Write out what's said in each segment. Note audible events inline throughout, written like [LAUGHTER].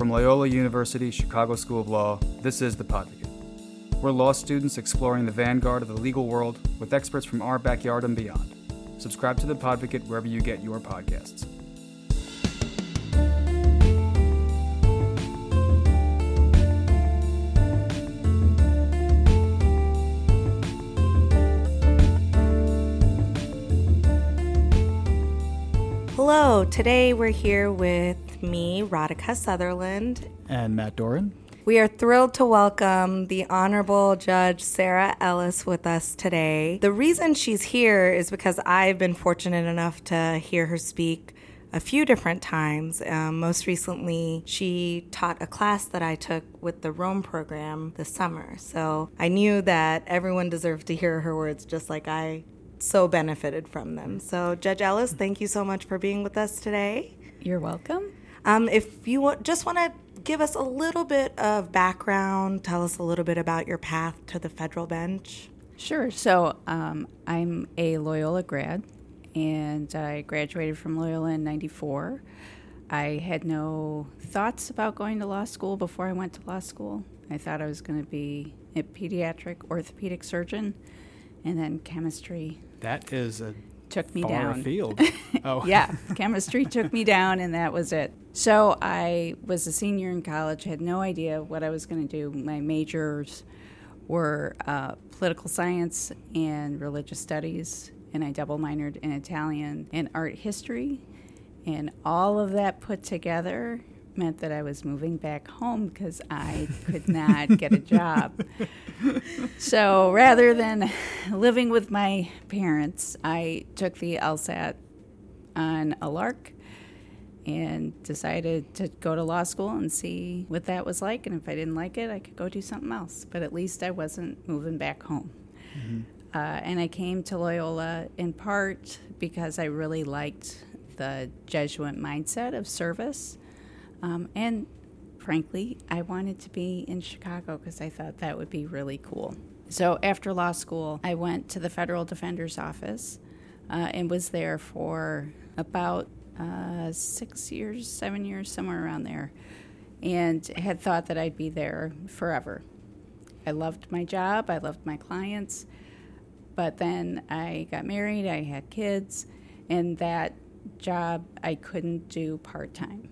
From Loyola University Chicago School of Law, this is The Podvocate. We're law students exploring the vanguard of the legal world with experts from our backyard and beyond. Subscribe to The Podvocate wherever you get your podcasts. Hello, today we're here with me, Radhika Sutherland. And Matt Doran. We are thrilled to welcome the Honorable Judge Sarah Ellis with us today. The reason she's here is because I've been fortunate enough to hear her speak a few different times. Um, most recently, she taught a class that I took with the Rome program this summer. So I knew that everyone deserved to hear her words just like I so benefited from them. So, Judge Ellis, thank you so much for being with us today. You're welcome. Um, if you w- just want to give us a little bit of background, tell us a little bit about your path to the federal bench. Sure. So, um, I'm a Loyola grad, and I graduated from Loyola in 94. I had no thoughts about going to law school before I went to law school. I thought I was going to be a pediatric orthopedic surgeon and then chemistry That is a took me far down. afield. [LAUGHS] Oh, [LAUGHS] yeah, chemistry took me down, and that was it. So I was a senior in college, had no idea what I was going to do. My majors were uh, political science and religious studies, and I double minored in Italian and art history. And all of that put together meant that I was moving back home because I could not get a job. So rather than living with my parents, I took the LSAT on a lark and decided to go to law school and see what that was like. And if I didn't like it, I could go do something else. But at least I wasn't moving back home. Uh, and I came to Loyola in part because I really liked the Jesuit mindset of service. Um, and frankly, I wanted to be in Chicago because I thought that would be really cool. So after law school, I went to the federal defender's office uh, and was there for about uh, six years, seven years, somewhere around there, and had thought that I'd be there forever. I loved my job, I loved my clients, but then I got married, I had kids, and that job I couldn't do part time.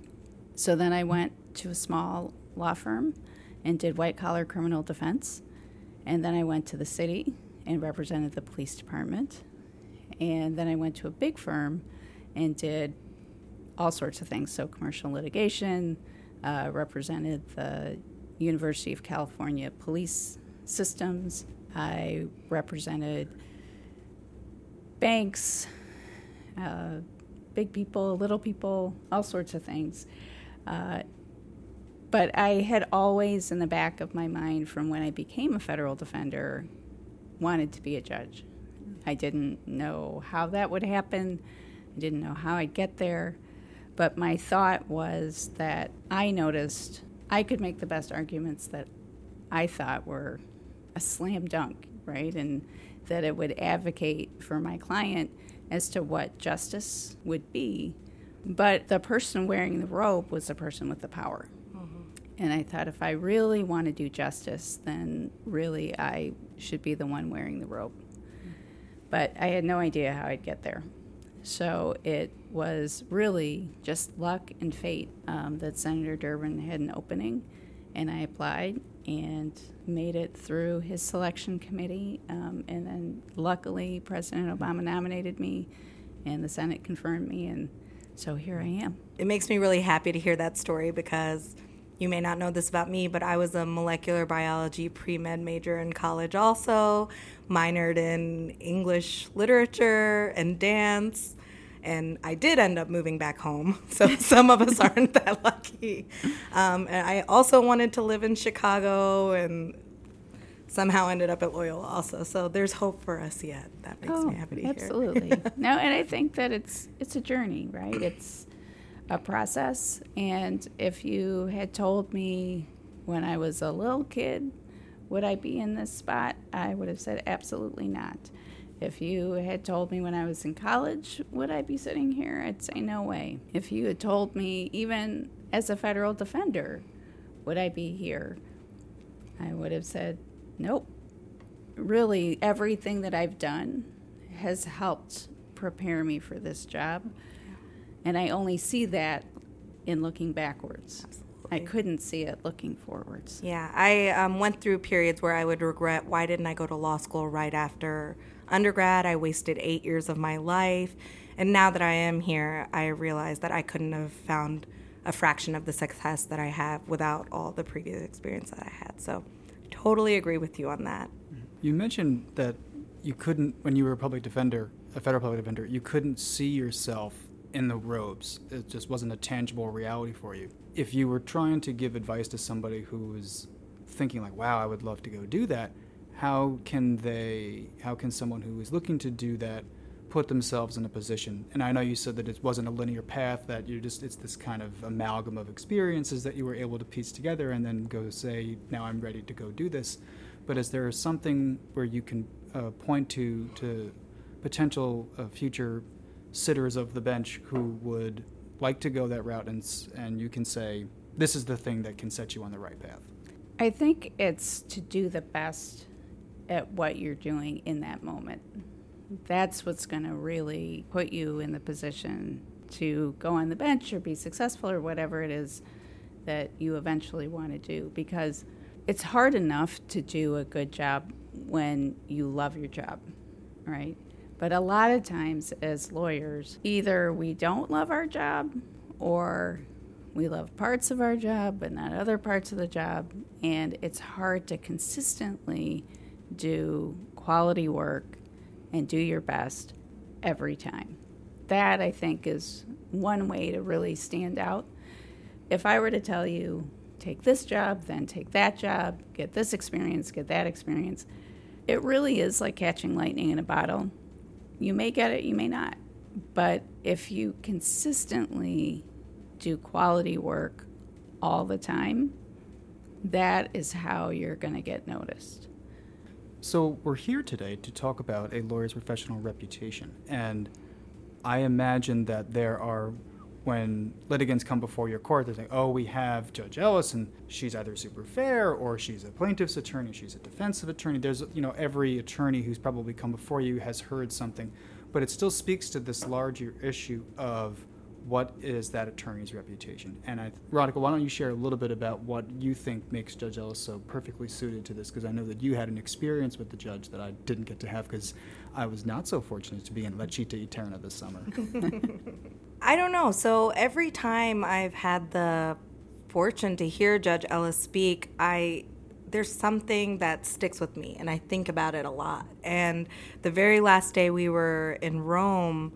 So then I went to a small law firm and did white collar criminal defense. And then I went to the city and represented the police department. And then I went to a big firm and did all sorts of things. So, commercial litigation, uh, represented the University of California police systems. I represented banks, uh, big people, little people, all sorts of things. Uh, but I had always, in the back of my mind, from when I became a federal defender, wanted to be a judge. I didn't know how that would happen. I didn't know how I'd get there. But my thought was that I noticed I could make the best arguments that I thought were a slam dunk, right? And that it would advocate for my client as to what justice would be. But the person wearing the robe was the person with the power. And I thought if I really want to do justice, then really I should be the one wearing the robe. But I had no idea how I'd get there. So it was really just luck and fate um, that Senator Durbin had an opening, and I applied and made it through his selection committee. Um, and then luckily, President Obama nominated me, and the Senate confirmed me, and so here I am. It makes me really happy to hear that story because you may not know this about me, but I was a molecular biology pre med major in college, also minored in English literature and dance. And I did end up moving back home. [LAUGHS] So [LAUGHS] some of us aren't that lucky. Um, and I also wanted to live in Chicago and somehow ended up at Loyola also. So there's hope for us yet. That makes me oh, happy to hear. Oh, absolutely. [LAUGHS] no, and I think that it's it's a journey, right? It's a process. And if you had told me when I was a little kid, would I be in this spot? I would have said absolutely not. If you had told me when I was in college, would I be sitting here? I'd say no way. If you had told me, even as a federal defender, would I be here? I would have said, nope. Really, everything that I've done has helped prepare me for this job. And I only see that in looking backwards. Absolutely. I couldn't see it looking forwards. Yeah, I um, went through periods where I would regret why didn't I go to law school right after undergrad? I wasted eight years of my life. And now that I am here, I realize that I couldn't have found a fraction of the success that I have without all the previous experience that I had. So, totally agree with you on that. You mentioned that you couldn't, when you were a public defender, a federal public defender, you couldn't see yourself in the robes. It just wasn't a tangible reality for you. If you were trying to give advice to somebody who was thinking like, "Wow, I would love to go do that," how can they? How can someone who is looking to do that put themselves in a position? And I know you said that it wasn't a linear path; that you just it's this kind of amalgam of experiences that you were able to piece together and then go say, "Now I'm ready to go do this." But is there something where you can uh, point to to potential uh, future sitters of the bench who would like to go that route, and and you can say this is the thing that can set you on the right path. I think it's to do the best at what you're doing in that moment. That's what's going to really put you in the position to go on the bench or be successful or whatever it is that you eventually want to do because it's hard enough to do a good job when you love your job, right? But a lot of times, as lawyers, either we don't love our job or we love parts of our job but not other parts of the job. And it's hard to consistently do quality work and do your best every time. That, I think, is one way to really stand out. If I were to tell you, take this job, then take that job, get this experience, get that experience, it really is like catching lightning in a bottle you may get it, you may not. But if you consistently do quality work all the time, that is how you're going to get noticed. So, we're here today to talk about a lawyer's professional reputation. And I imagine that there are, when litigants come before your court, they're saying, oh, we have Judge Ellis, and she's either super fair or she's a plaintiff's attorney, she's a defensive attorney. There's, you know, every attorney who's probably come before you has heard something. But it still speaks to this larger issue of what is that attorney's reputation? And I, Radhika, why don't you share a little bit about what you think makes Judge Ellis so perfectly suited to this? Because I know that you had an experience with the judge that I didn't get to have because I was not so fortunate to be in La Città Eterna this summer. [LAUGHS] I don't know. So every time I've had the fortune to hear Judge Ellis speak, I there's something that sticks with me and I think about it a lot. And the very last day we were in Rome,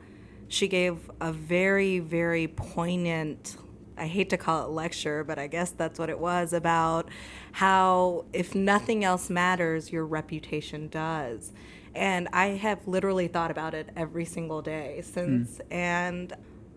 she gave a very, very poignant, I hate to call it lecture, but I guess that's what it was about how if nothing else matters, your reputation does. And I have literally thought about it every single day since. Mm. And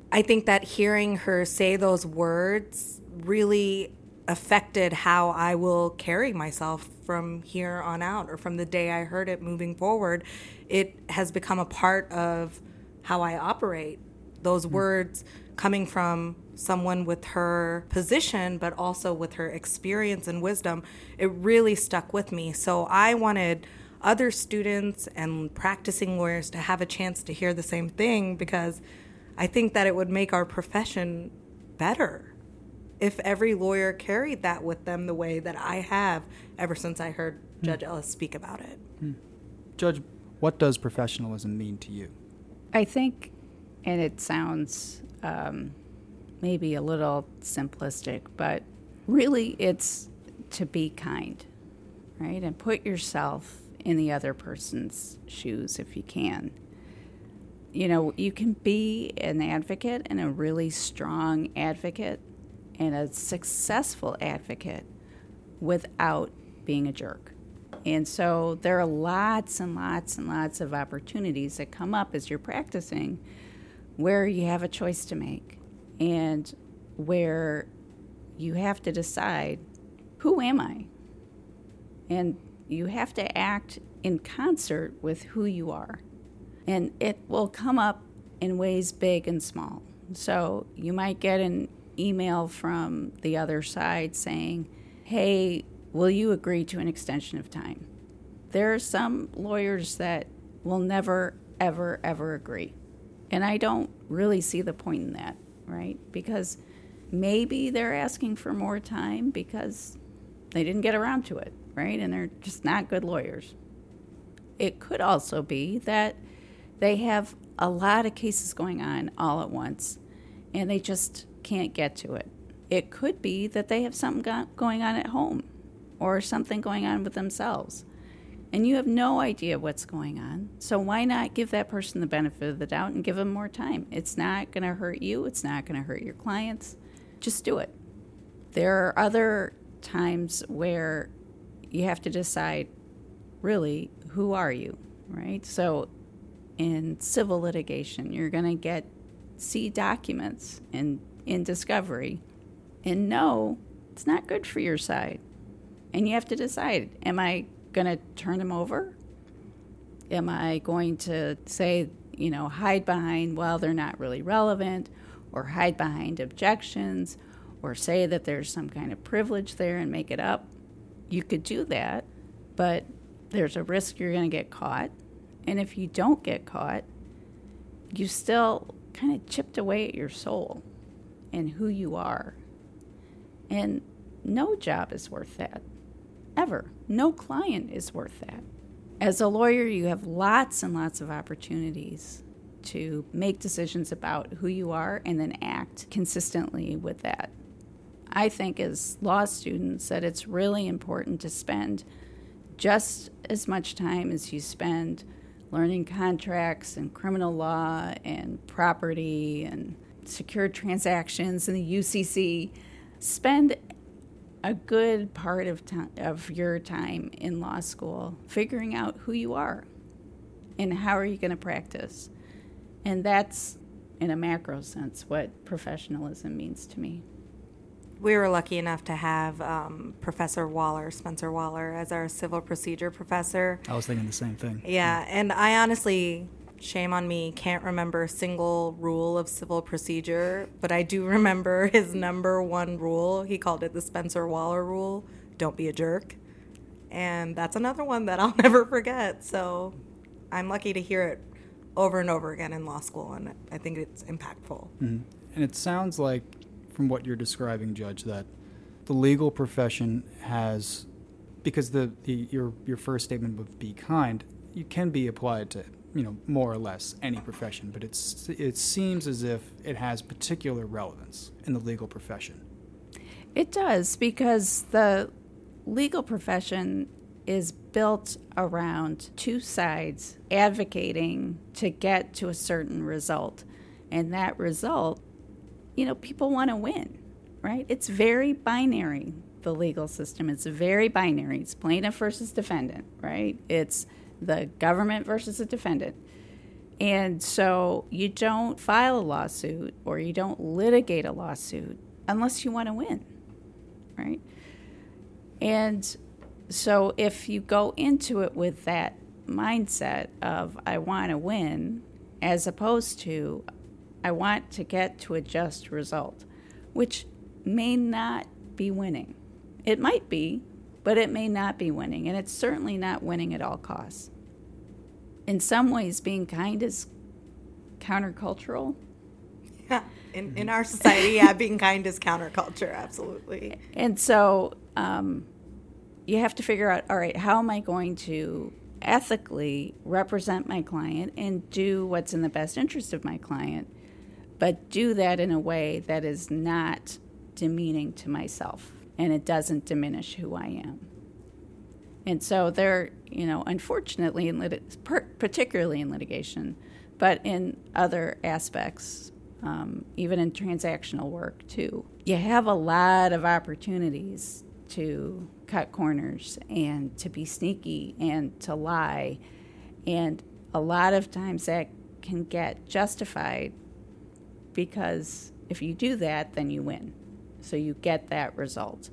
I think that hearing her say those words really affected how I will carry myself from here on out or from the day I heard it moving forward. It has become a part of how I operate. Those mm-hmm. words coming from someone with her position, but also with her experience and wisdom, it really stuck with me. So I wanted other students and practicing lawyers to have a chance to hear the same thing because I think that it would make our profession better if every lawyer carried that with them the way that I have ever since I heard hmm. Judge Ellis speak about it. Hmm. Judge, what does professionalism mean to you? I think, and it sounds um, maybe a little simplistic, but really it's to be kind, right? And put yourself in the other person's shoes if you can. You know, you can be an advocate and a really strong advocate and a successful advocate without being a jerk. And so there are lots and lots and lots of opportunities that come up as you're practicing where you have a choice to make and where you have to decide who am I? And you have to act in concert with who you are. And it will come up in ways big and small. So you might get an email from the other side saying, hey, will you agree to an extension of time? There are some lawyers that will never, ever, ever agree. And I don't really see the point in that, right? Because maybe they're asking for more time because they didn't get around to it, right? And they're just not good lawyers. It could also be that they have a lot of cases going on all at once and they just can't get to it. It could be that they have something going on at home or something going on with themselves. And you have no idea what's going on. So why not give that person the benefit of the doubt and give them more time? It's not going to hurt you, it's not going to hurt your clients. Just do it. There are other times where you have to decide really who are you, right? So in civil litigation, you're going to get see documents in in discovery and know it's not good for your side. And you have to decide am I going to turn them over? Am I going to say, you know, hide behind, well, they're not really relevant, or hide behind objections, or say that there's some kind of privilege there and make it up? You could do that, but there's a risk you're going to get caught. And if you don't get caught, you still kind of chipped away at your soul and who you are. And no job is worth that, ever. No client is worth that. As a lawyer, you have lots and lots of opportunities to make decisions about who you are and then act consistently with that. I think as law students that it's really important to spend just as much time as you spend learning contracts and criminal law and property and secured transactions and the UCC. Spend a good part of time, of your time in law school figuring out who you are and how are you going to practice. And that's in a macro sense what professionalism means to me we were lucky enough to have um, Professor Waller, Spencer Waller, as our civil procedure professor. I was thinking the same thing. Yeah, and I honestly, shame on me, can't remember a single rule of civil procedure, but I do remember [LAUGHS] his number one rule. He called it the Spencer Waller rule don't be a jerk. And that's another one that I'll [LAUGHS] never forget. So I'm lucky to hear it over and over again in law school, and I think it's impactful. Mm-hmm. And it sounds like from what you're describing, Judge, that the legal profession has, because the, the your your first statement of be kind, you can be applied to you know more or less any profession, but it's it seems as if it has particular relevance in the legal profession. It does because the legal profession is built around two sides advocating to get to a certain result. And that result you know, people want to win, right? It's very binary, the legal system. It's very binary. It's plaintiff versus defendant, right? It's the government versus the defendant. And so you don't file a lawsuit or you don't litigate a lawsuit unless you want to win, right? And so if you go into it with that mindset of, I want to win, as opposed to, I want to get to a just result, which may not be winning. It might be, but it may not be winning, and it's certainly not winning at all costs. In some ways, being kind is countercultural. Yeah, in, in our society, yeah, being kind is counterculture, absolutely. And so um, you have to figure out all right, how am I going to ethically represent my client and do what's in the best interest of my client but do that in a way that is not demeaning to myself and it doesn't diminish who I am. And so there, you know, unfortunately, in lit- particularly in litigation, but in other aspects, um, even in transactional work too, you have a lot of opportunities to cut corners and to be sneaky and to lie. And a lot of times that can get justified because if you do that, then you win. So you get that result.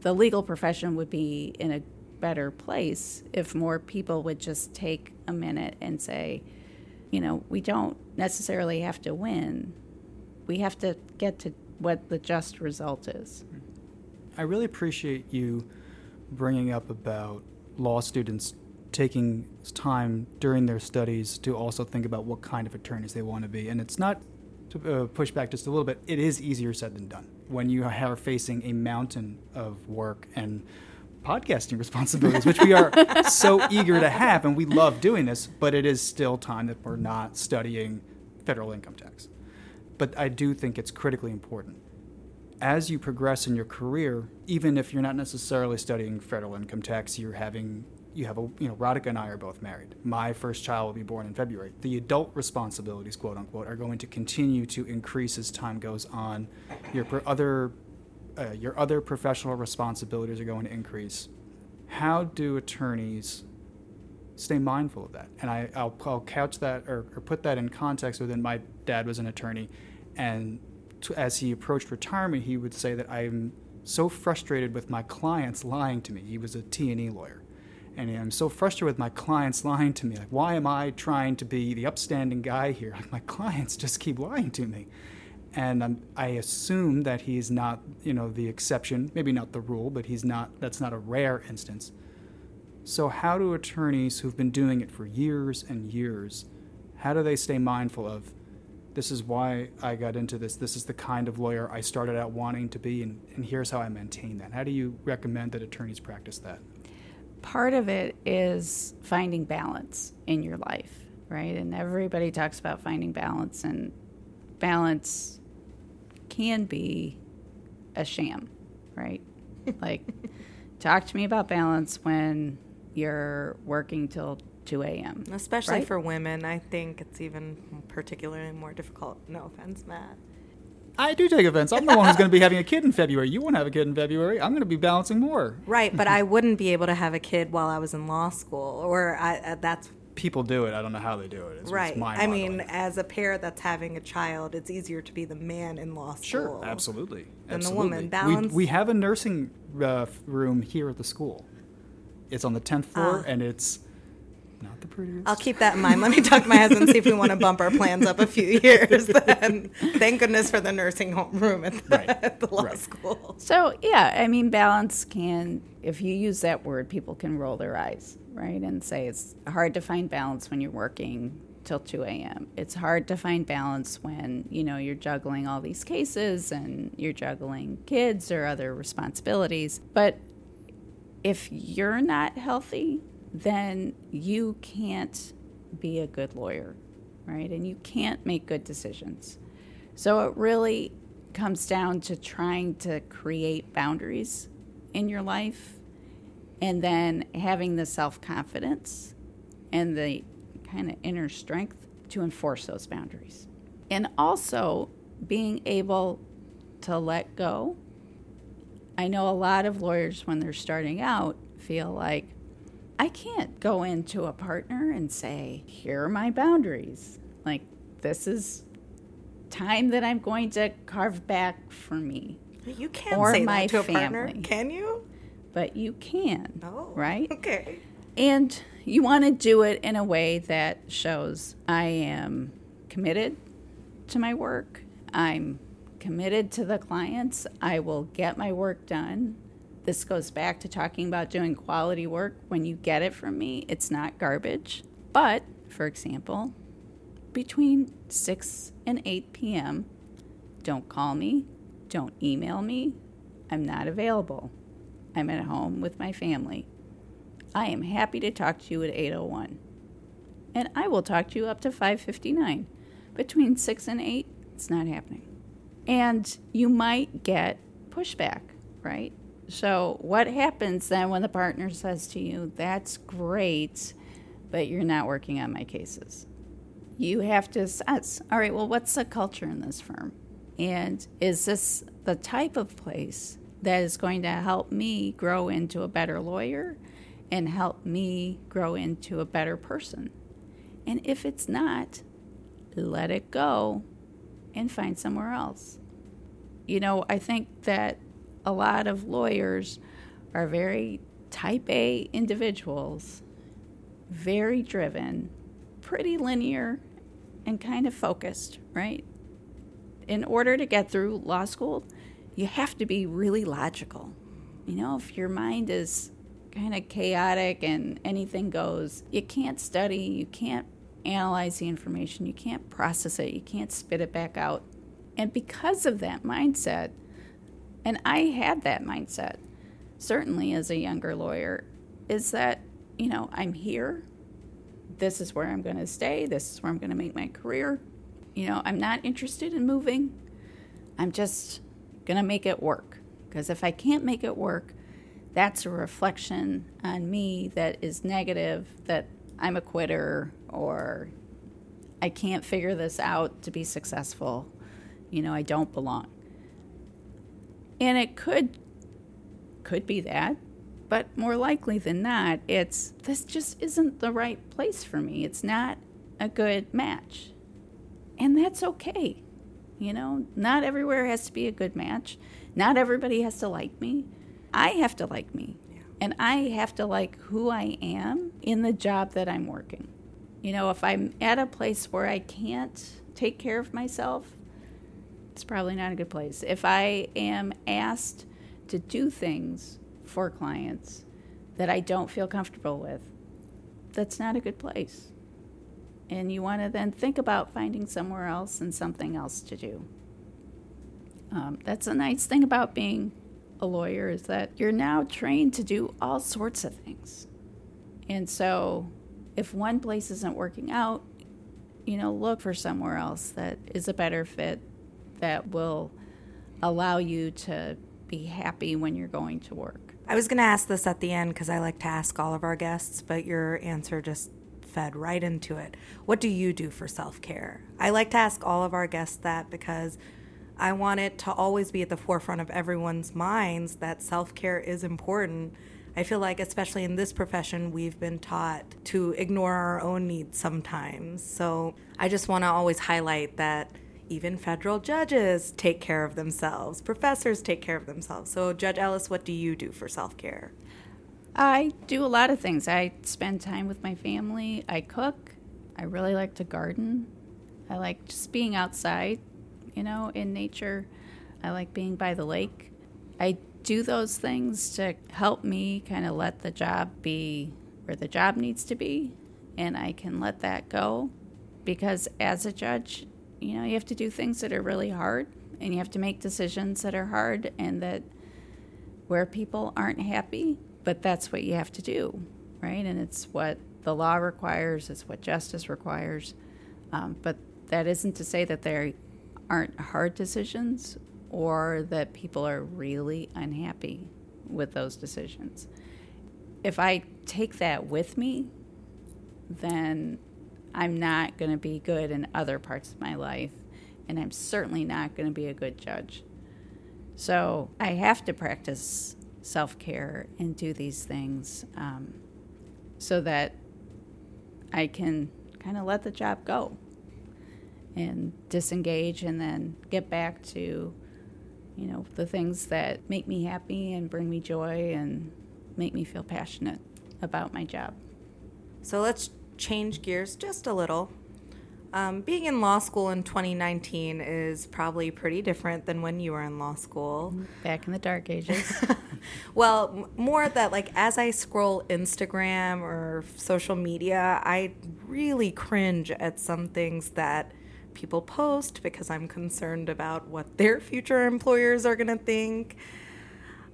The legal profession would be in a better place if more people would just take a minute and say, you know, we don't necessarily have to win. We have to get to what the just result is. I really appreciate you bringing up about law students taking time during their studies to also think about what kind of attorneys they want to be. And it's not to uh, push back just a little bit, it is easier said than done when you are facing a mountain of work and podcasting responsibilities, which we are so eager to have, and we love doing this, but it is still time that we're not studying federal income tax. But I do think it's critically important. As you progress in your career, even if you're not necessarily studying federal income tax, you're having you have a you know Radhika and I are both married. My first child will be born in February. The adult responsibilities, quote unquote, are going to continue to increase as time goes on. Your other uh, your other professional responsibilities are going to increase. How do attorneys stay mindful of that? And I, I'll, I'll couch that or, or put that in context within my dad was an attorney, and to, as he approached retirement, he would say that I'm so frustrated with my clients lying to me. He was a T&E lawyer and I'm so frustrated with my clients lying to me. Like, why am I trying to be the upstanding guy here? [LAUGHS] Like, my clients just keep lying to me. And I'm, I assume that he's not, you know, the exception, maybe not the rule, but he's not, that's not a rare instance. So, how do attorneys who've been doing it for years and years, how do they stay mindful of this is why I got into this. This is the kind of lawyer I started out wanting to be, and, and here's how I maintain that. How do you recommend that attorneys practice that? part of it is finding balance in your life, right? And everybody talks about finding balance, and balance can be a sham, right? like, [LAUGHS] talk to me about balance when you're working till 2 a.m. Especially right? for women, I think it's even particularly more difficult. No offense, Matt. I do take offense. I'm the one who's going to be having a kid in February. You won't have a kid in February. I'm going to be balancing more. Right, but I [LAUGHS] wouldn't be able to have a kid while I was in law school, or I, uh, that's people do it. I don't know how they do it. It's, right. It's I mean, as a pair that's having a child, it's easier to be the man in law school. Sure, absolutely. Than absolutely. the woman. Balance. We, we have a nursing uh, room here at the school. It's on the tenth floor, uh. and it's not the prettiest. I'll keep that in mind. Let me talk to my husband see if we want to bump our plans up a few [LAUGHS] years. Then, thank goodness for the nursing home room at the, right. [LAUGHS] at the law right. school. So yeah, I mean, balance can. If you use that word, people can roll their eyes, right, and say it's hard to find balance when you're working till 2 a.m. It's hard to find balance when you know you're juggling all these cases and you're juggling kids or other responsibilities. But if you're not healthy then you can't be a good lawyer, right? And you can't make good decisions. So it really comes down to trying to create boundaries in your life and then having the self confidence and the kind of inner strength to enforce those boundaries. And also being able to let go. I know a lot of lawyers, when they're starting out, feel like, I can't go into a partner and say, here are my boundaries. Like, this is time that I'm going to carve back for me. You can't or say my that to family. a partner, can you? But you can. Oh, right? Okay. And you want to do it in a way that shows I am committed to my work. I'm committed to the clients. I will get my work done. This goes back to talking about doing quality work. When you get it from me, it's not garbage. But, for example, between 6 and 8 p.m., don't call me, don't email me. I'm not available. I'm at home with my family. I am happy to talk to you at 8:01. And I will talk to you up to 5:59. Between 6 and 8, it's not happening. And you might get pushback, right? So, what happens then when the partner says to you, That's great, but you're not working on my cases? You have to assess, all right, well, what's the culture in this firm? And is this the type of place that is going to help me grow into a better lawyer and help me grow into a better person? And if it's not, let it go and find somewhere else. You know, I think that a lot of lawyers are very type A individuals, very driven, pretty linear, and kind of focused, right? In order to get through law school, you have to be really logical. You know, if your mind is kind of chaotic and anything goes, you can't study, you can't analyze the information, you can't process it, you can't spit it back out. And because of that mindset, and I had that mindset, certainly as a younger lawyer, is that, you know, I'm here. This is where I'm going to stay. This is where I'm going to make my career. You know, I'm not interested in moving. I'm just going to make it work. Because if I can't make it work, that's a reflection on me that is negative, that I'm a quitter or I can't figure this out to be successful. You know, I don't belong. And it could could be that, but more likely than not, it's this just isn't the right place for me. It's not a good match. And that's okay. You know, not everywhere has to be a good match. Not everybody has to like me. I have to like me. And I have to like who I am in the job that I'm working. You know, if I'm at a place where I can't take care of myself, it's probably not a good place. If I am asked to do things for clients that I don't feel comfortable with, that's not a good place. And you want to then think about finding somewhere else and something else to do. Um, that's a nice thing about being a lawyer is that you're now trained to do all sorts of things. And so if one place isn't working out, you know, look for somewhere else that is a better fit that will allow you to be happy when you're going to work. I was going to ask this at the end because I like to ask all of our guests, but your answer just fed right into it. What do you do for self care? I like to ask all of our guests that because I want it to always be at the forefront of everyone's minds that self care is important. I feel like, especially in this profession, we've been taught to ignore our own needs sometimes. So I just want to always highlight that even federal judges take care of themselves, professors take care of themselves. So, Judge Ellis, what do you do for self care? I do a lot of things. I spend time with my family, I cook, I really like to garden, I like just being outside you know, in nature. I like being by the lake. I do those things to help me kind of let the job be where the job needs to be, and I can let that go because as a judge, you know, you have to do things that are really hard and you have to make decisions that are hard and that where people aren't happy, but that's what you have to do, right? And it's what the law requires, it's what justice requires. Um, but that isn't to say that they're aren't hard decisions or that people are really unhappy with those decisions. If I take that with me, then I'm not going to be good in other parts of my life, and I'm certainly not going to be a good judge. So I have to practice self care and do these things um, so that I can kind of let the job go and disengage and then get back to you know the things that make me happy and bring me joy and make me feel passionate about my job. So let's change gears just a little um, being in law school in 2019 is probably pretty different than when you were in law school. Back in the dark ages. [LAUGHS] well, more that like as I scroll Instagram or social media, I really cringe at some things that people post because I'm concerned about what their future employers are going to think.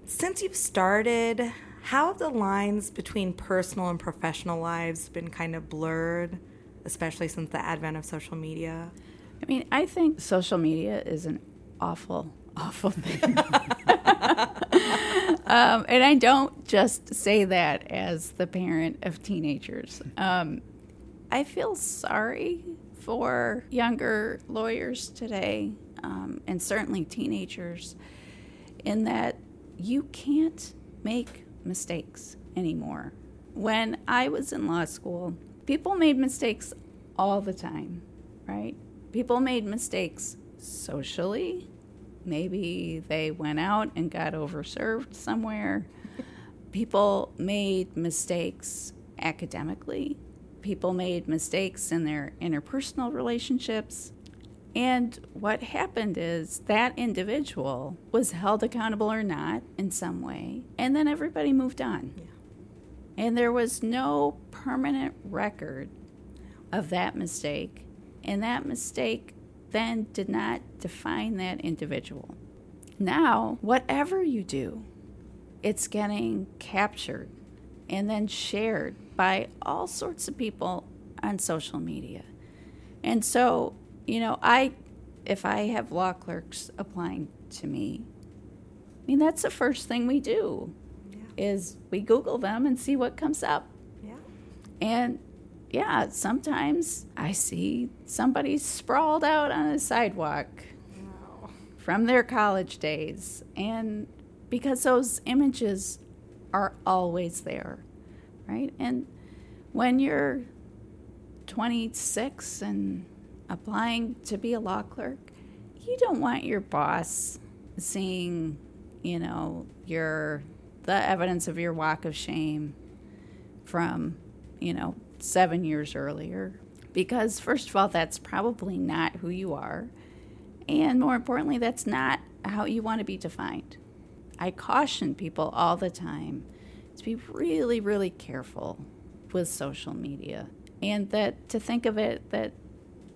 Since you've started, how have the lines between personal and professional lives been kind of blurred, especially since the advent of social media? I mean, I think social media is an awful, [LAUGHS] awful thing. um, and I don't just say that as the parent of teenagers. Um, I feel sorry for younger lawyers today, um, and certainly teenagers, in that you can't make mistakes anymore. When I was in law school, people made mistakes all the time, right? People made mistakes socially. Maybe they went out and got overserved somewhere. [LAUGHS] People made mistakes academically people made mistakes in their interpersonal relationships. And what happened is that individual was held accountable or not in some way, and then everybody moved on. Yeah. And there was no permanent record of that mistake, and that mistake then did not define that individual. Now, whatever you do, it's getting captured and then shared by all sorts of people on social media. And so, you know, I if I have law clerks applying to me, I mean that's the first thing we do Yeah. is we Google them and see what comes up. And yeah, sometimes I see somebody sprawled out on a sidewalk Wow. from their college days. And because those images are always there, right? And when you're 26 and applying to be a law clerk, you don't want your boss seeing, you know, your the evidence of your walk of shame from, you know, 7 years earlier because first of all that's probably not who you are. And more importantly, that's not how you want to be defined. I caution people all the time to be really, really careful with social media and that to think of it that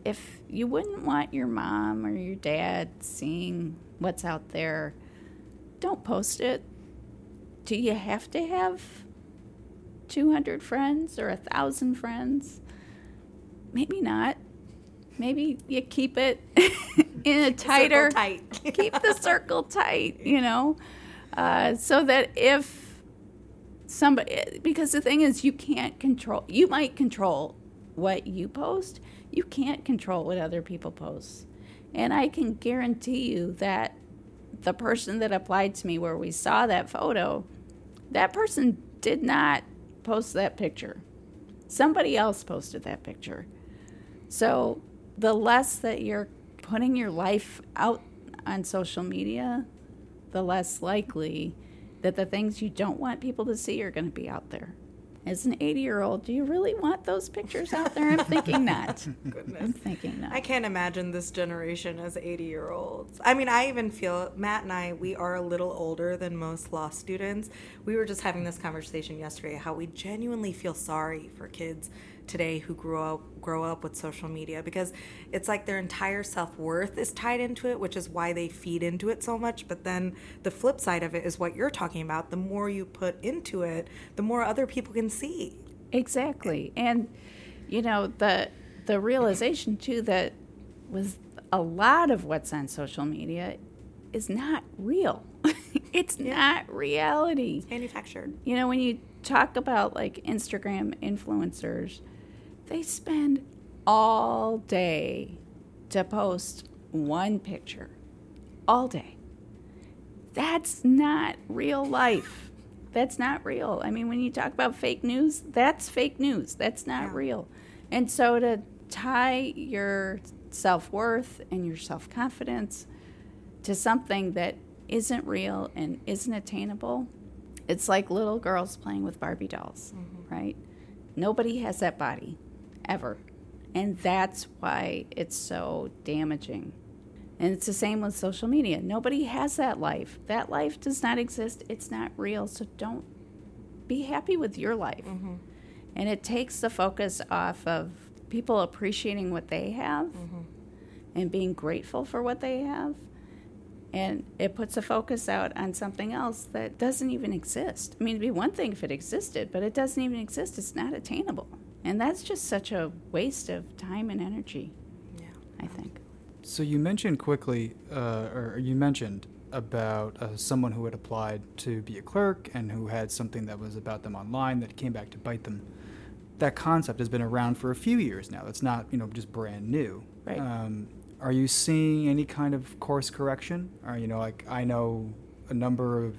if you wouldn't want your mom or your dad seeing what's out there, don't post it. Do you have to have 200 friends or a 1,000 friends? Maybe not. Maybe you keep it [LAUGHS] in a tighter, tight. [LAUGHS] keep the circle tight, you know, uh, so that if somebody, because the thing is, you can't control, you might control what you post, you can't control what other people post. And I can guarantee you that the person that applied to me where we saw that photo, that person did not post that picture. Somebody else posted that picture. So the less that you're putting your life out on social media, the less likely that the things you don't want people to see are going to be out there. As an 80 year old, do you really want those pictures out there? I'm thinking not. [LAUGHS] I'm thinking not. I can't imagine this generation as 80 year olds. I mean, I even feel, Matt and I, we are a little older than most law students. We were just having this conversation yesterday how we genuinely feel sorry for kids today who grew up grow up with social media because it's like their entire self-worth is tied into it which is why they feed into it so much but then the flip side of it is what you're talking about the more you put into it the more other people can see Exactly. And you know, the the realization too that was a lot of what's on social media is not real. [LAUGHS] it's not reality. manufactured You know, when you talk about like Instagram influencers, they spend all day to post one picture. All day. That's not real life. That's not real. I mean, when you talk about fake news, that's fake news. That's not Yeah. real. And so to tie your self worth and your self confidence to something that isn't real and isn't attainable, it's like little girls playing with Barbie dolls, mm-hmm. right? Nobody has that body ever. And that's why it's so damaging. And it's the same with social media. Nobody has that life. That life does not exist. It's not real. So don't be happy with your life. Mm-hmm. And it takes the focus off of people appreciating what they have mm-hmm. and being grateful for what they have. And it puts a focus out on something else that doesn't even exist. I mean, it'd be one thing if it existed, but it doesn't even exist. It's not attainable. And that's just such a waste of time and energy, yeah I think. So you mentioned quickly, uh, or you mentioned about uh, someone who had applied to be a clerk and who had something that was about them online that came back to bite them. That concept has been around for a few years now. It's not, you know, just brand new. Right. Um, are you seeing any kind of course correction? Or you know, like I know a number of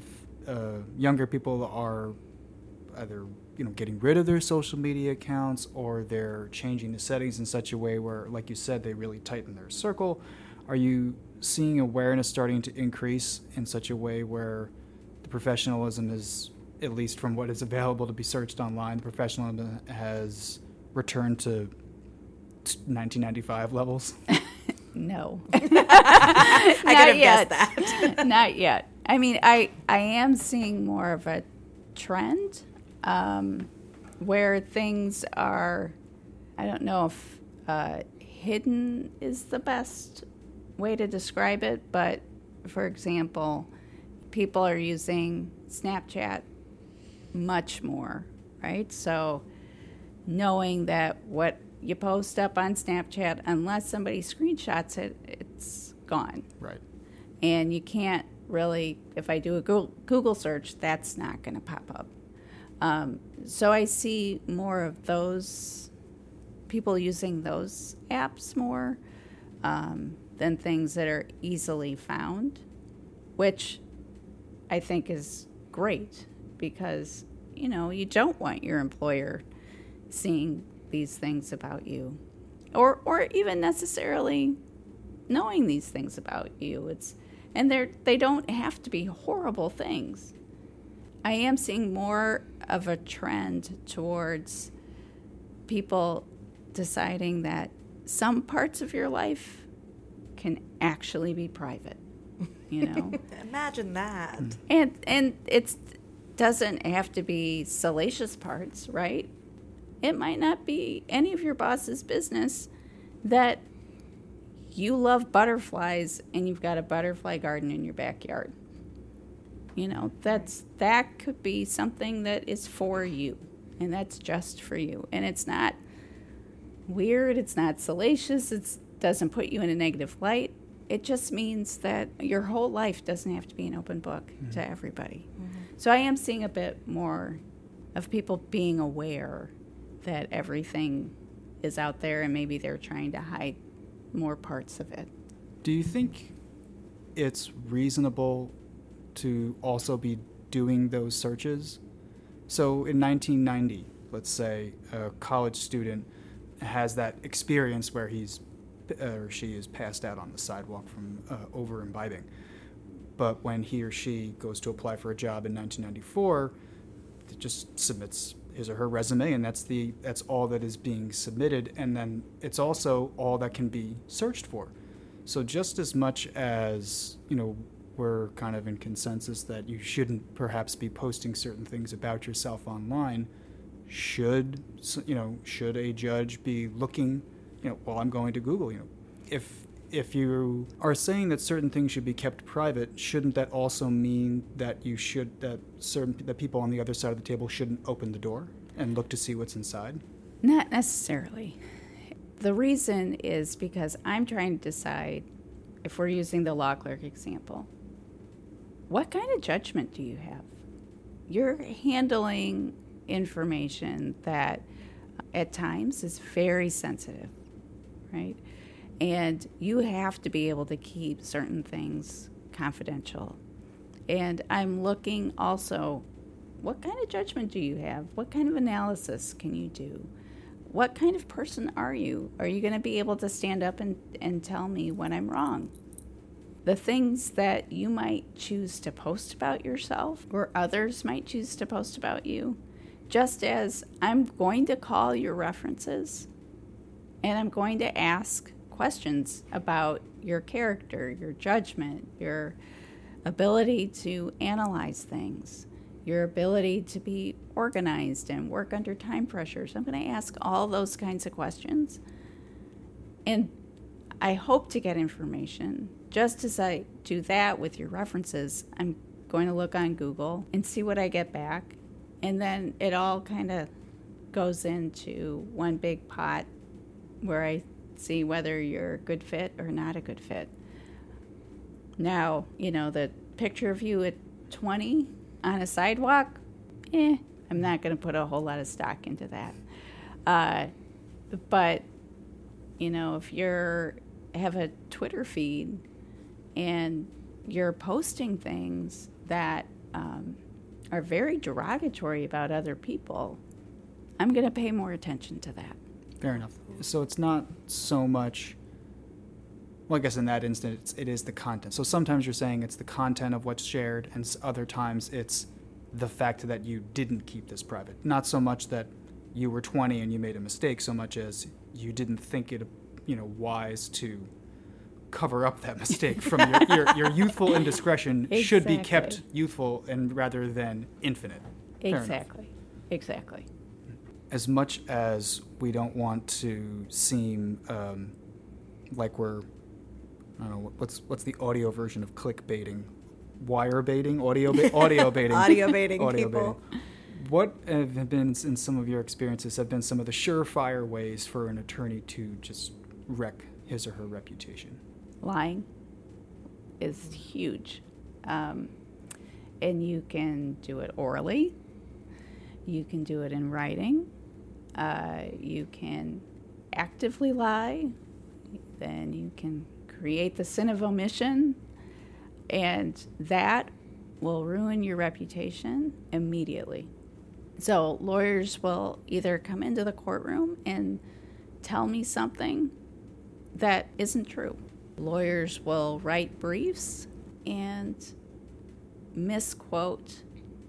uh, younger people are either you know getting rid of their social media accounts or they're changing the settings in such a way where like you said they really tighten their circle are you seeing awareness starting to increase in such a way where the professionalism is at least from what is available to be searched online the professionalism has returned to 1995 levels? [LAUGHS] No. [LAUGHS] [LAUGHS] I could Not have yet. guessed that. Not yet. I mean, I I am seeing more of a trend um, where things are. I don't know if uh, hidden is the best way to describe it, but for example, people are using Snapchat much more, right? So knowing that what you post up on Snapchat, unless somebody screenshots it, it's gone Right. and you can't really if i do a google, google search that's not going to pop up um, so i see more of those people using those apps more um, than things that are easily found which i think is great because you know you don't want your employer seeing these things about you or or even necessarily knowing these things about you. It's and they're they don't have to be horrible things. I am seeing more of a trend towards people deciding that some parts of your life can actually be private. You know? [LAUGHS] Imagine that. Hmm. and and it doesn't have to be salacious parts, right? It might not be any of your boss's business that you love butterflies and you've got a butterfly garden in your backyard. You know, that's that could be something that is for you and that's just for you. And it's not weird, it's not salacious, it doesn't put you in a negative light. It just means that your whole life doesn't have to be an open book to mm-hmm. everybody. Mm-hmm. So I am seeing a bit more of people being aware that everything is out there and maybe they're trying to hide more parts of it. Do you think it's reasonable to also be doing those searches? So in 1990, let's say a college student has that experience where he's or she is passed out on the sidewalk from uh, over imbibing. But when he or she goes to apply for a job in 1994, it just submits his or her resume, and that's the that's all that is being submitted, and then it's also all that can be searched for. So just as much as you know, we're kind of in consensus that you shouldn't perhaps be posting certain things about yourself online. Should you know? Should a judge be looking? You know, well, I'm going to Google. You know, if if you are saying that certain things should be kept private, shouldn't that also mean that you should that certain that people on the other side of the table shouldn't open the door and look to see what's inside? Not necessarily. The reason is because I'm trying to decide if we're using the law clerk example, what kind of judgment do you have? You're handling information that uh, at times is very sensitive, right? And you have to be able to keep certain things confidential. And I'm looking also what kind of judgment do you have? What kind of analysis can you do? What kind of person are you? Are you going to be able to stand up and, and tell me when I'm wrong? The things that you might choose to post about yourself or others might choose to post about you, just as I'm going to call your references and I'm going to ask questions about your character, your judgment, your ability to analyze things, your ability to be organized and work under time pressures. I'm going to ask all those kinds of questions. And I hope to get information. Just as I do that with your references, I'm going to look on Google and see what I get back. And then it all kind of goes into one big pot where I see whether you're a good fit or not a good fit. Now, you know, the picture of you at 20 on a sidewalk, eh, I'm not going to put a whole lot of stock into that. Uh, but, you know, if you're have a Twitter feed and you're posting things that um, are very derogatory about other people, I'm going to pay more attention to that. Fair enough. So it's not so much. Well, I guess in that instance, it's, the content. So sometimes you're saying it's the content of what's shared, and other times it's the fact that you didn't keep this private. Not so much that you were 20 and you made a mistake so much as you didn't think it, you know, wise to cover up that mistake from your, your, your youthful [LAUGHS] indiscretion should be kept youthful and rather than infinite. Fair enough. Exactly. Exactly. As much as we don't want to seem um, like we're, I don't know, what's what's the audio version of clickbaiting? Wire baiting? Audio, ba- [LAUGHS] audio baiting? Audio baiting Audio people. baiting. What have been, in some of your experiences, have been some of the surefire ways for an attorney to just wreck his or her reputation? lying is huge. Um, and you can do it orally, you can do it in writing, uh, you can actively lie, then you can create the sin of omission, and that will ruin your reputation immediately. So, lawyers will either come into the courtroom and tell me something that isn't true. Lawyers will write briefs and misquote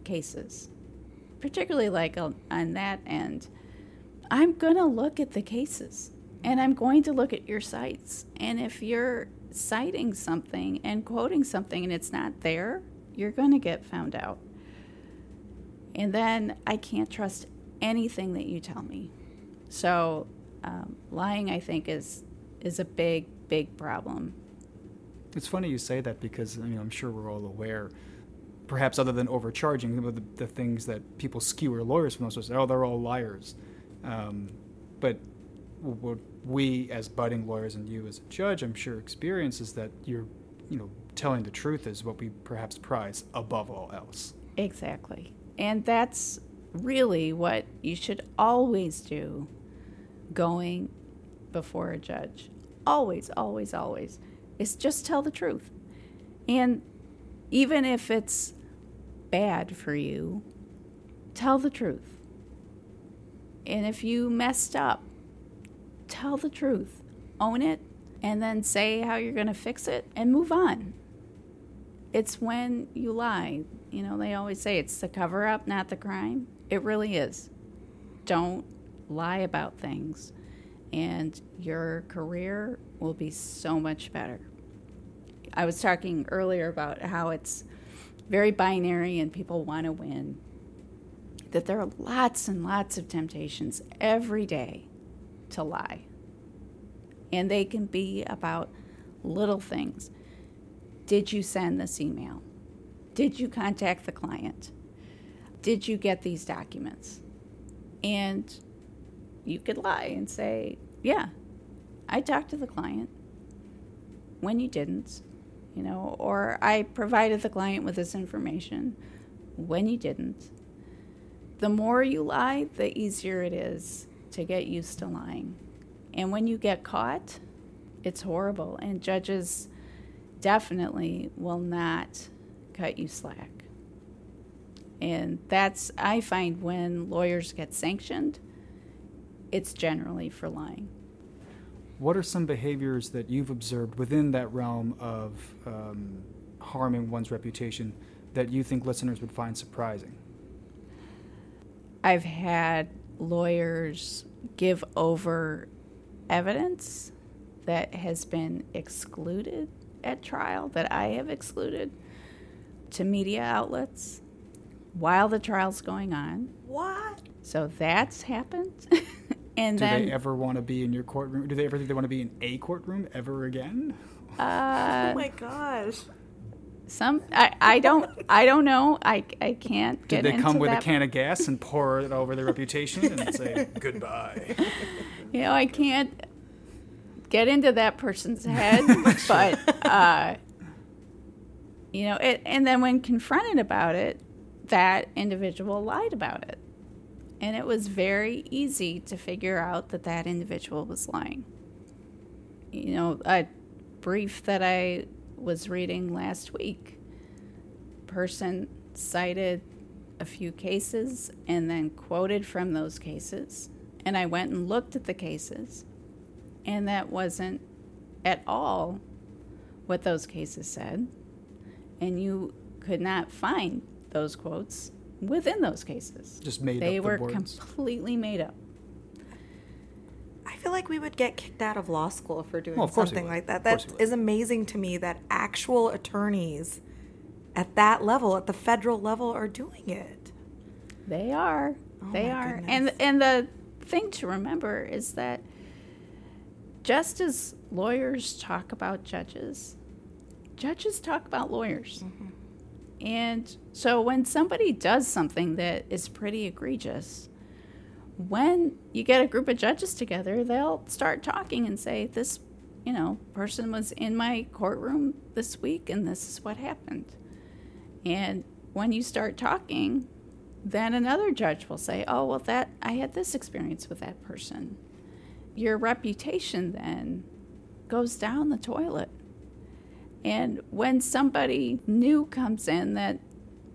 cases, particularly like on, that end. I'm going to look at the cases and I'm going to look at your cites. And if you're citing something and quoting something and it's not there, you're going to get found out. And then I can't trust anything that you tell me. So, um, lying, I think, is is a big, big problem. It's funny you say that because I mean, I'm sure we're all aware, perhaps other than overcharging, the, the things that people skewer lawyers from those was, oh, they're all liars. Um, but what we as budding lawyers and you as a judge, I'm sure, experience is that you're, you know, telling the truth is what we perhaps prize above all else. Exactly. And that's really what you should always do going before a judge. Always, always, always. Is just tell the truth. And even if it's bad for you, tell the truth. And if you messed up, tell the truth. Own it and then say how you're going to fix it and move on. It's when you lie. You know, they always say it's the cover up, not the crime. It really is. Don't lie about things, and your career will be so much better. I was talking earlier about how it's very binary and people want to win. That there are lots and lots of temptations every day to lie. And they can be about little things. Did you send this email? Did you contact the client? Did you get these documents? And you could lie and say, Yeah, I talked to the client when you didn't, you know, or I provided the client with this information when you didn't. The more you lie, the easier it is to get used to lying. And when you get caught, it's horrible. And judges definitely will not cut you slack. And that's, I find, when lawyers get sanctioned, it's generally for lying. What are some behaviors that you've observed within that realm of um, harming one's reputation that you think listeners would find surprising? I've had lawyers give over evidence that has been excluded at trial, that I have excluded to media outlets while the trial's going on. What? So that's happened. [LAUGHS] and Do then they ever want to be in your courtroom? Do they ever think they want to be in a courtroom ever again? uh, oh my gosh. some I, I don't I don't know. I, I can't get Did they into come with that. a can of gas and pour it over their reputation and say [LAUGHS] goodbye? you know, I can't get into that person's head, [LAUGHS] but uh, you know, it, and then when confronted about it, that individual lied about it, and it was very easy to figure out that that individual was lying. You know, a brief that I was reading last week, person cited a few cases and then quoted from those cases. And I went and looked at the cases, and that wasn't at all what those cases said. And you could not find those quotes within those cases. Just made they up the were words. completely made up. I feel like we would get kicked out of law school for doing Well, of course we something like that. Of course That we would. is amazing to me that actual attorneys at that level, at the federal level, are doing it. They are. Oh they are. goodness. And and the thing to remember is that just as lawyers talk about judges, judges talk about lawyers. Mm-hmm. And so when somebody does something that is pretty egregious, when you get a group of judges together, they'll start talking and say, This, you know, person was in my courtroom this week and this is what happened. And when you start talking, then another judge will say, "Oh, well that I had this experience with that person." Your reputation then goes down the toilet. And when somebody new comes in that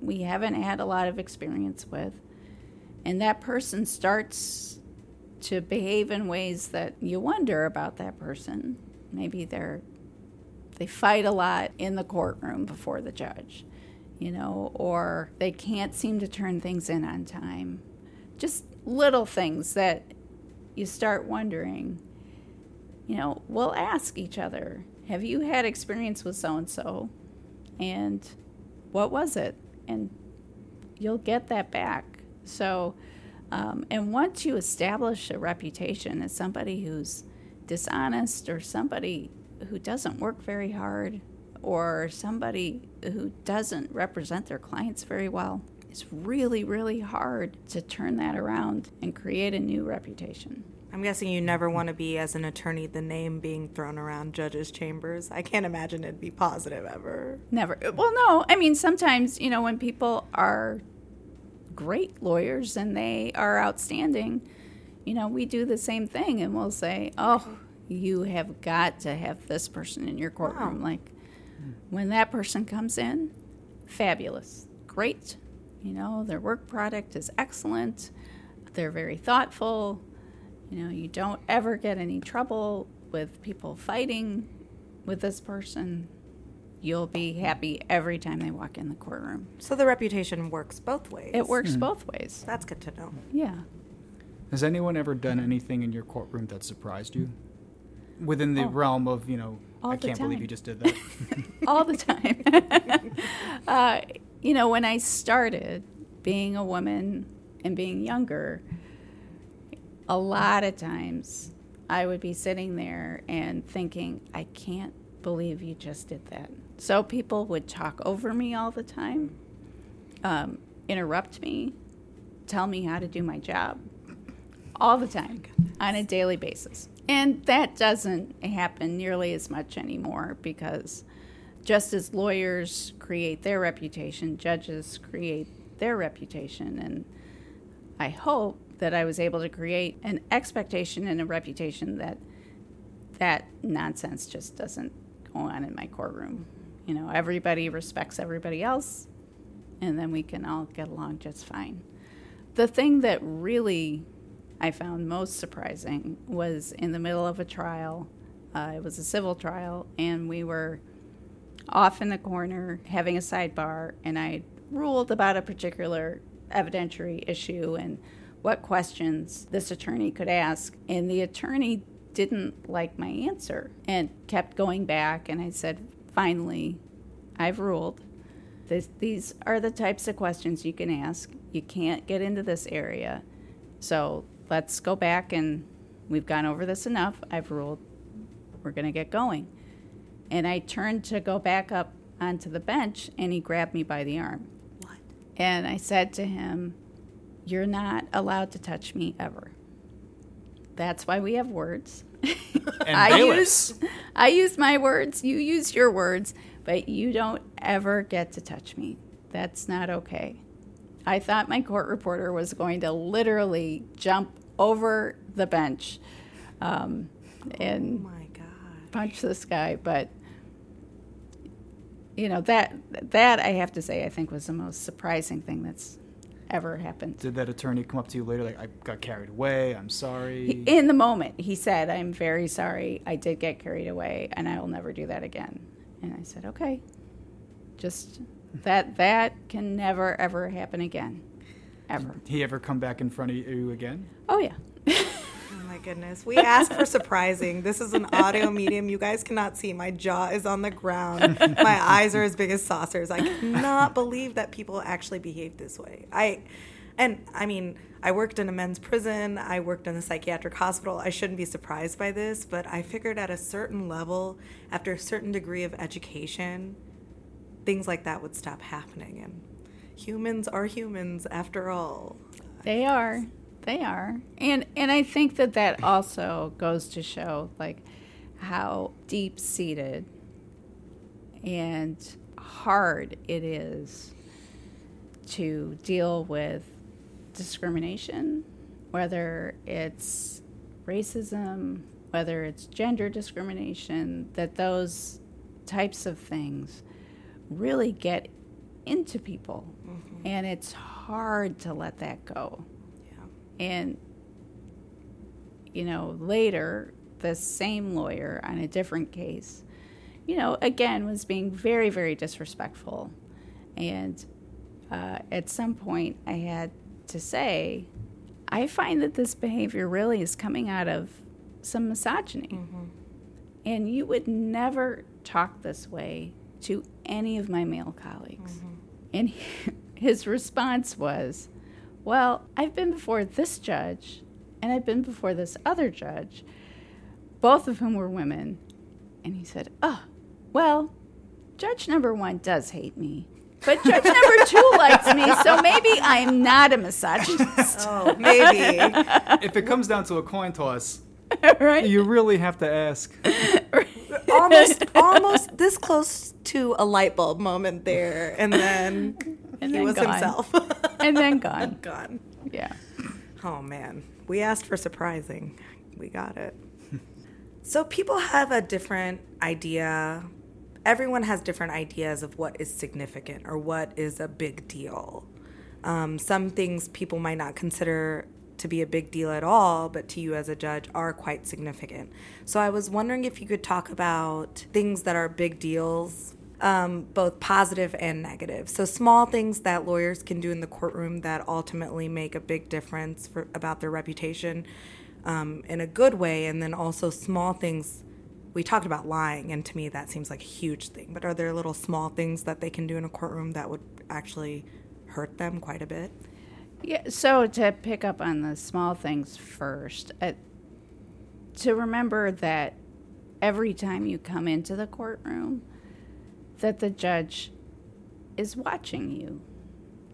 we haven't had a lot of experience with, and that person starts to behave in ways that you wonder about that person, maybe they're they fight a lot in the courtroom before the judge, you know, or they can't seem to turn things in on time. Just little things that you start wondering, you know, we'll ask each other, have you had experience with so and so? And what was it? And you'll get that back. So, um, and once you establish a reputation as somebody who's dishonest or somebody who doesn't work very hard or somebody who doesn't represent their clients very well, it's really, really hard to turn that around and create a new reputation. I'm guessing you never want to be, as an attorney, the name being thrown around judges' chambers. I can't imagine it'd be positive ever. Never. Well, no. I mean, sometimes, you know, when people are great lawyers and they are outstanding, you know, we do the same thing and we'll say, oh, you have got to have this person in your courtroom. Wow. Like, when that person comes in, fabulous, great. You know, their work product is excellent, they're very thoughtful. You know, you don't ever get any trouble with people fighting with this person. You'll be happy every time they walk in the courtroom. So the reputation works both ways. It works both ways. That's good to know. Yeah. Has anyone ever done anything in your courtroom that surprised you? Within the Oh. realm of, you know, All I can't believe time. you just did that. [LAUGHS] all the time. [LAUGHS] uh, you know, when I started being a woman and being younger, a lot of times I would be sitting there and thinking, I can't believe you just did that. So people would talk over me all the time, um, interrupt me, tell me how to do my job all the time on a daily basis. And that doesn't happen nearly as much anymore because just as lawyers create their reputation, judges create their reputation. And I hope that I was able to create an expectation and a reputation that that nonsense just doesn't go on in my courtroom. You know, everybody respects everybody else, and then we can all get along just fine. The thing that really I found most surprising was in the middle of a trial. Uh, it was a civil trial, and we were off in the corner having a sidebar, and I ruled about a particular evidentiary issue and what questions this attorney could ask. And the attorney didn't like my answer and kept going back. And I said, finally, I've ruled. This, these are the types of questions you can ask. You can't get into this area. So let's go back and we've gone over this enough. I've ruled. We're going to get going. And I turned to go back up onto the bench, and he grabbed me by the arm. What? And I said to him, You're not allowed to touch me ever. That's why we have words. [LAUGHS] I bailiffs. use I use my words, you use your words, but you don't ever get to touch me. That's not okay. I thought my court reporter was going to literally jump over the bench um, Oh and my God. punch this guy, but you know that that I have to say I think was the most surprising thing that's ever happened. Did that attorney come up to you later like, I got carried away, I'm sorry? In the moment, he said, "I'm very sorry. I did get carried away, and I will never do that again." And I said, "Okay, just that that can never ever happen again." ever. He ever come back in front of you again? Oh yeah. [LAUGHS] My goodness. We ask for surprising. This is an audio [LAUGHS] medium. You guys cannot see. My jaw is on the ground. My eyes are as big as saucers. I cannot believe that people actually behave this way. I and I mean, I worked in a men's prison, I worked in a psychiatric hospital. I shouldn't be surprised by this, but I figured at a certain level, after a certain degree of education, things like that would stop happening and humans are humans after all. They are. They are. And and I think that that also goes to show like how deep-seated and hard it is to deal with discrimination, whether it's racism, whether it's gender discrimination, that those types of things really get into people. Mm-hmm. And it's hard to let that go. And, you know, later, the same lawyer on a different case, you know, again, was being very, very disrespectful. And uh, at some point, I had to say, I find that this behavior really is coming out of some misogyny. And you would never talk this way to any of my male colleagues. And [LAUGHS] his response was, Well, I've been before this judge and I've been before this other judge, both of whom were women. And he said, Oh, well, judge number one does hate me. But judge number [LAUGHS] two likes me, so maybe I'm not a misogynist. Oh, maybe. [LAUGHS] If it comes down to a coin toss, [LAUGHS] right? you really have to ask. almost almost this close to a light bulb moment there and then And he then was gone. himself [LAUGHS] And then gone. [LAUGHS] gone Yeah. oh man we asked for surprising we got it [LAUGHS] so people have a different idea everyone has different ideas of what is significant or what is a big deal um, some things people might not consider to be a big deal at all, but to you as a judge are quite significant. So I was wondering if you could talk about things that are big deals, um, both positive and negative. So small things that lawyers can do in the courtroom that ultimately make a big difference for, about their reputation um, in a good way, and then also small things. We talked about lying, and to me that seems like a huge thing. But are there little small things that they can do in a courtroom that would actually hurt them quite a bit? Yeah, so to pick up on the small things first, uh, to remember that every time you come into the courtroom, that the judge is watching you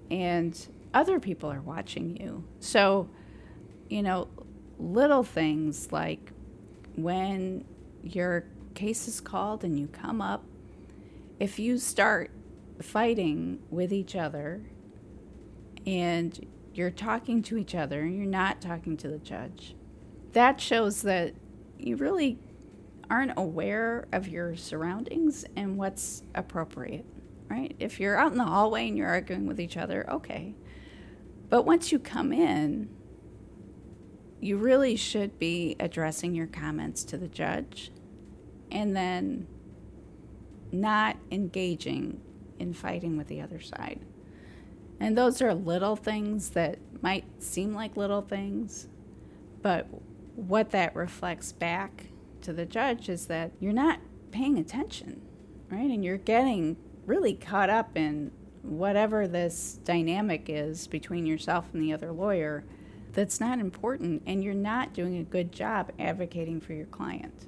and other people are watching you. So, you know, little things like when your case is called and you come up, if you start fighting with each other and you're talking to each other and you're not talking to the judge, that shows that you really aren't aware of your surroundings and what's appropriate, right? If you're out in the hallway and you're arguing with each other, okay. But once you come in, you really should be addressing your comments to the judge and then not engaging in fighting with the other side. And those are little things that might seem like little things, but what that reflects back to the judge is that you're not paying attention, right? And you're getting really caught up in whatever this dynamic is between yourself and the other lawyer that's not important, and you're not doing a good job advocating for your client.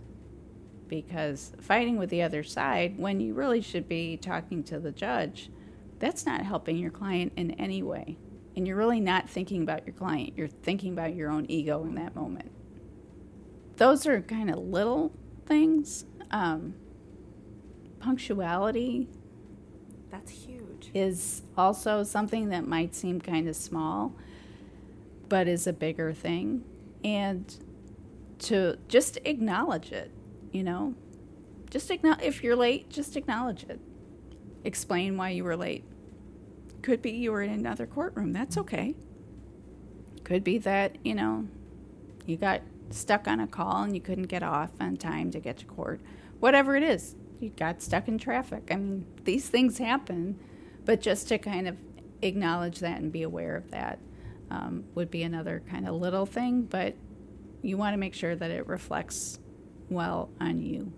Because fighting with the other side, when you really should be talking to the judge, that's not helping your client in any way. And you're really not thinking about your client, you're thinking about your own ego in that moment. Those are kind of little things. Um, punctuality That's huge. is also something that might seem kind of small, but is a bigger thing. And to just acknowledge it, you know, just acknowledge if you're late, just acknowledge it. Explain why you were late. Could be you were in another courtroom. That's okay. Could be that, you know, you got stuck on a call and you couldn't get off on time to get to court. Whatever it is, you got stuck in traffic. I mean, these things happen, but just to kind of acknowledge that and be aware of that. um, would be another kind of little thing, but you want to make sure that it reflects well on you.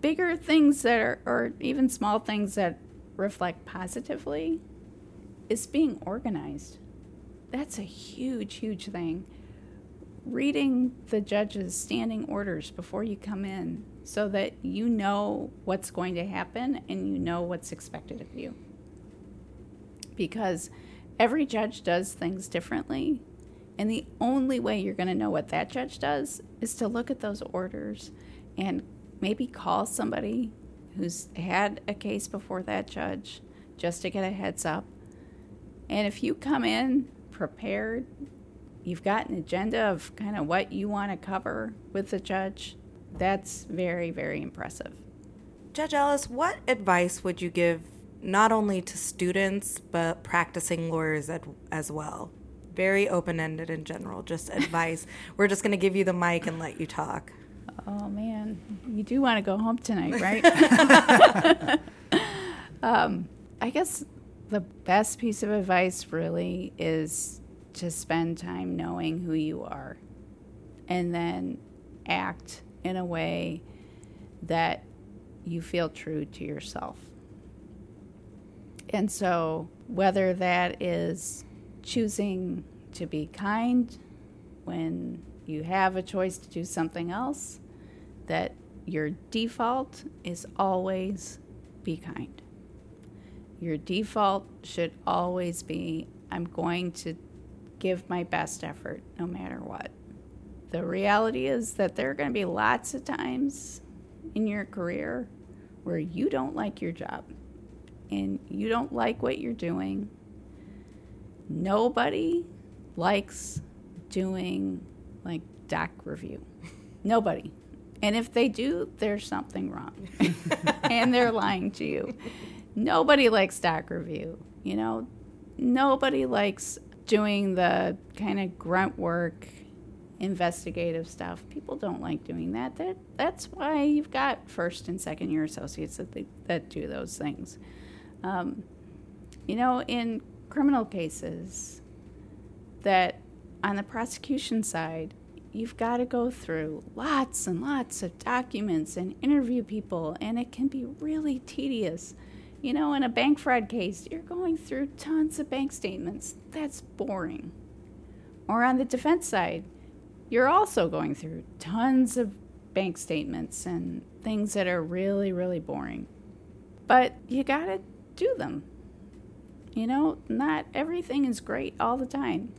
Bigger things that are, or even small things that reflect positively, is being organized. That's a huge, huge thing. Reading the judge's standing orders before you come in so that you know what's going to happen and you know what's expected of you. Because every judge does things differently. And the only way you're going to know what that judge does is to look at those orders and maybe call somebody who's had a case before that judge just to get a heads up. And if you come in prepared, you've got an agenda of kind of what you want to cover with the judge, that's very, very impressive. Judge Ellis, what advice would you give not only to students, but practicing lawyers as well? Very open ended in general, just [LAUGHS] advice. We're just going to give you the mic and let you talk. Oh, man. You do want to go home tonight, right? [LAUGHS] [LAUGHS] um, I guess the best piece of advice really is to spend time knowing who you are and then act in a way that you feel true to yourself. And so, whether that is choosing to be kind when you have a choice to do something else, that your default is always be kind. Your default should always be I'm going to give my best effort no matter what. The reality is that there are going to be lots of times in your career where you don't like your job and you don't like what you're doing. Nobody likes doing like doc review. [LAUGHS] Nobody. And if they do, there's something wrong. [LAUGHS] and they're lying to you. Nobody likes doc review. You know, nobody likes doing the kind of grunt work investigative stuff. People don't like doing that. that that's why you've got first and second year associates that, they, that do those things. Um, you know, in criminal cases, that on the prosecution side, you've got to go through lots and lots of documents and interview people, and it can be really tedious. You know, in a bank fraud case, you're going through tons of bank statements. That's boring. Or on the defense side, you're also going through tons of bank statements and things that are really, really boring. But you got to do them. You know, not everything is great all the time.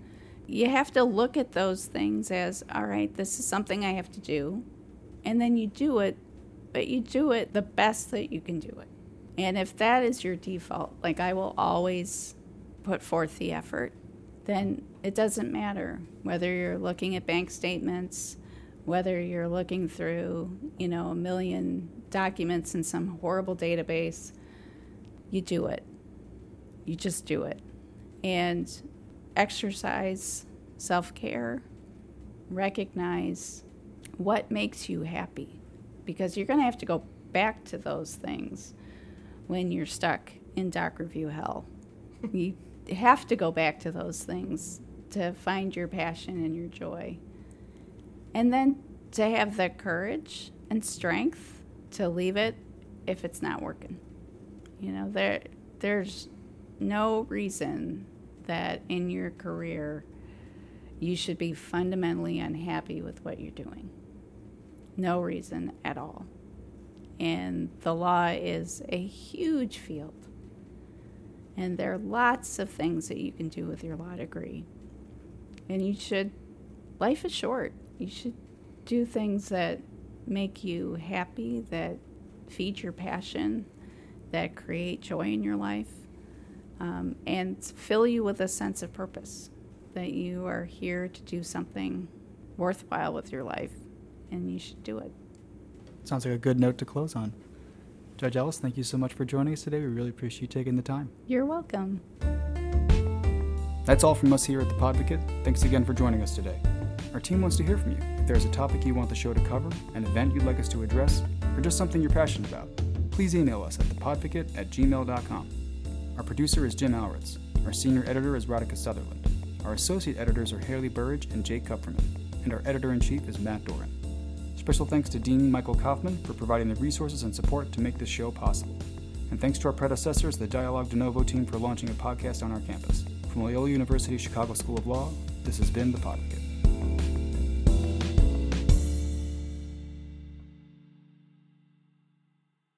You have to look at those things as, all right, this is something I have to do. And then you do it, but you do it the best that you can do it. And if that is your default, like I will always put forth the effort, then it doesn't matter whether you're looking at bank statements, whether you're looking through, you know, a million documents in some horrible database. You do it. You just do it. And exercise self care, recognize what makes you happy because you're going to have to go back to those things when you're stuck in doc review hell. you have to go back to those things to find your passion and your joy. And then to have the courage and strength to leave it if it's not working. You know, there there's no reason that in your career you should be fundamentally unhappy with what you're doing. No reason at all. And the law is a huge field. And there are lots of things that you can do with your law degree. And you should, life is short. You should do things that make you happy, that feed your passion, that create joy in your life, um, and fill you with a sense of purpose that you are here to do something worthwhile with your life, and you should do it. Sounds like a good note to close on. Judge Ellis, thank you so much for joining us today. We really appreciate you taking the time. You're welcome. That's all from us here at the Podvocate. Thanks again for joining us today. Our team wants to hear from you. If there's a topic you want the show to cover, an event you'd like us to address, or just something you're passionate about, please email us at thepodvocate at gmail.com. Our producer is Jim Alritz. Our senior editor is Radhika Sutherland. Our associate editors are Haley Burridge and Jake Kupferman, and our editor in chief is Matt Doran. Special thanks to Dean Michael Kaufman for providing the resources and support to make this show possible. And thanks to our predecessors, the Dialogue De Novo team, for launching a podcast on our campus. From Loyola University Chicago School of Law, this has been The Podvocate.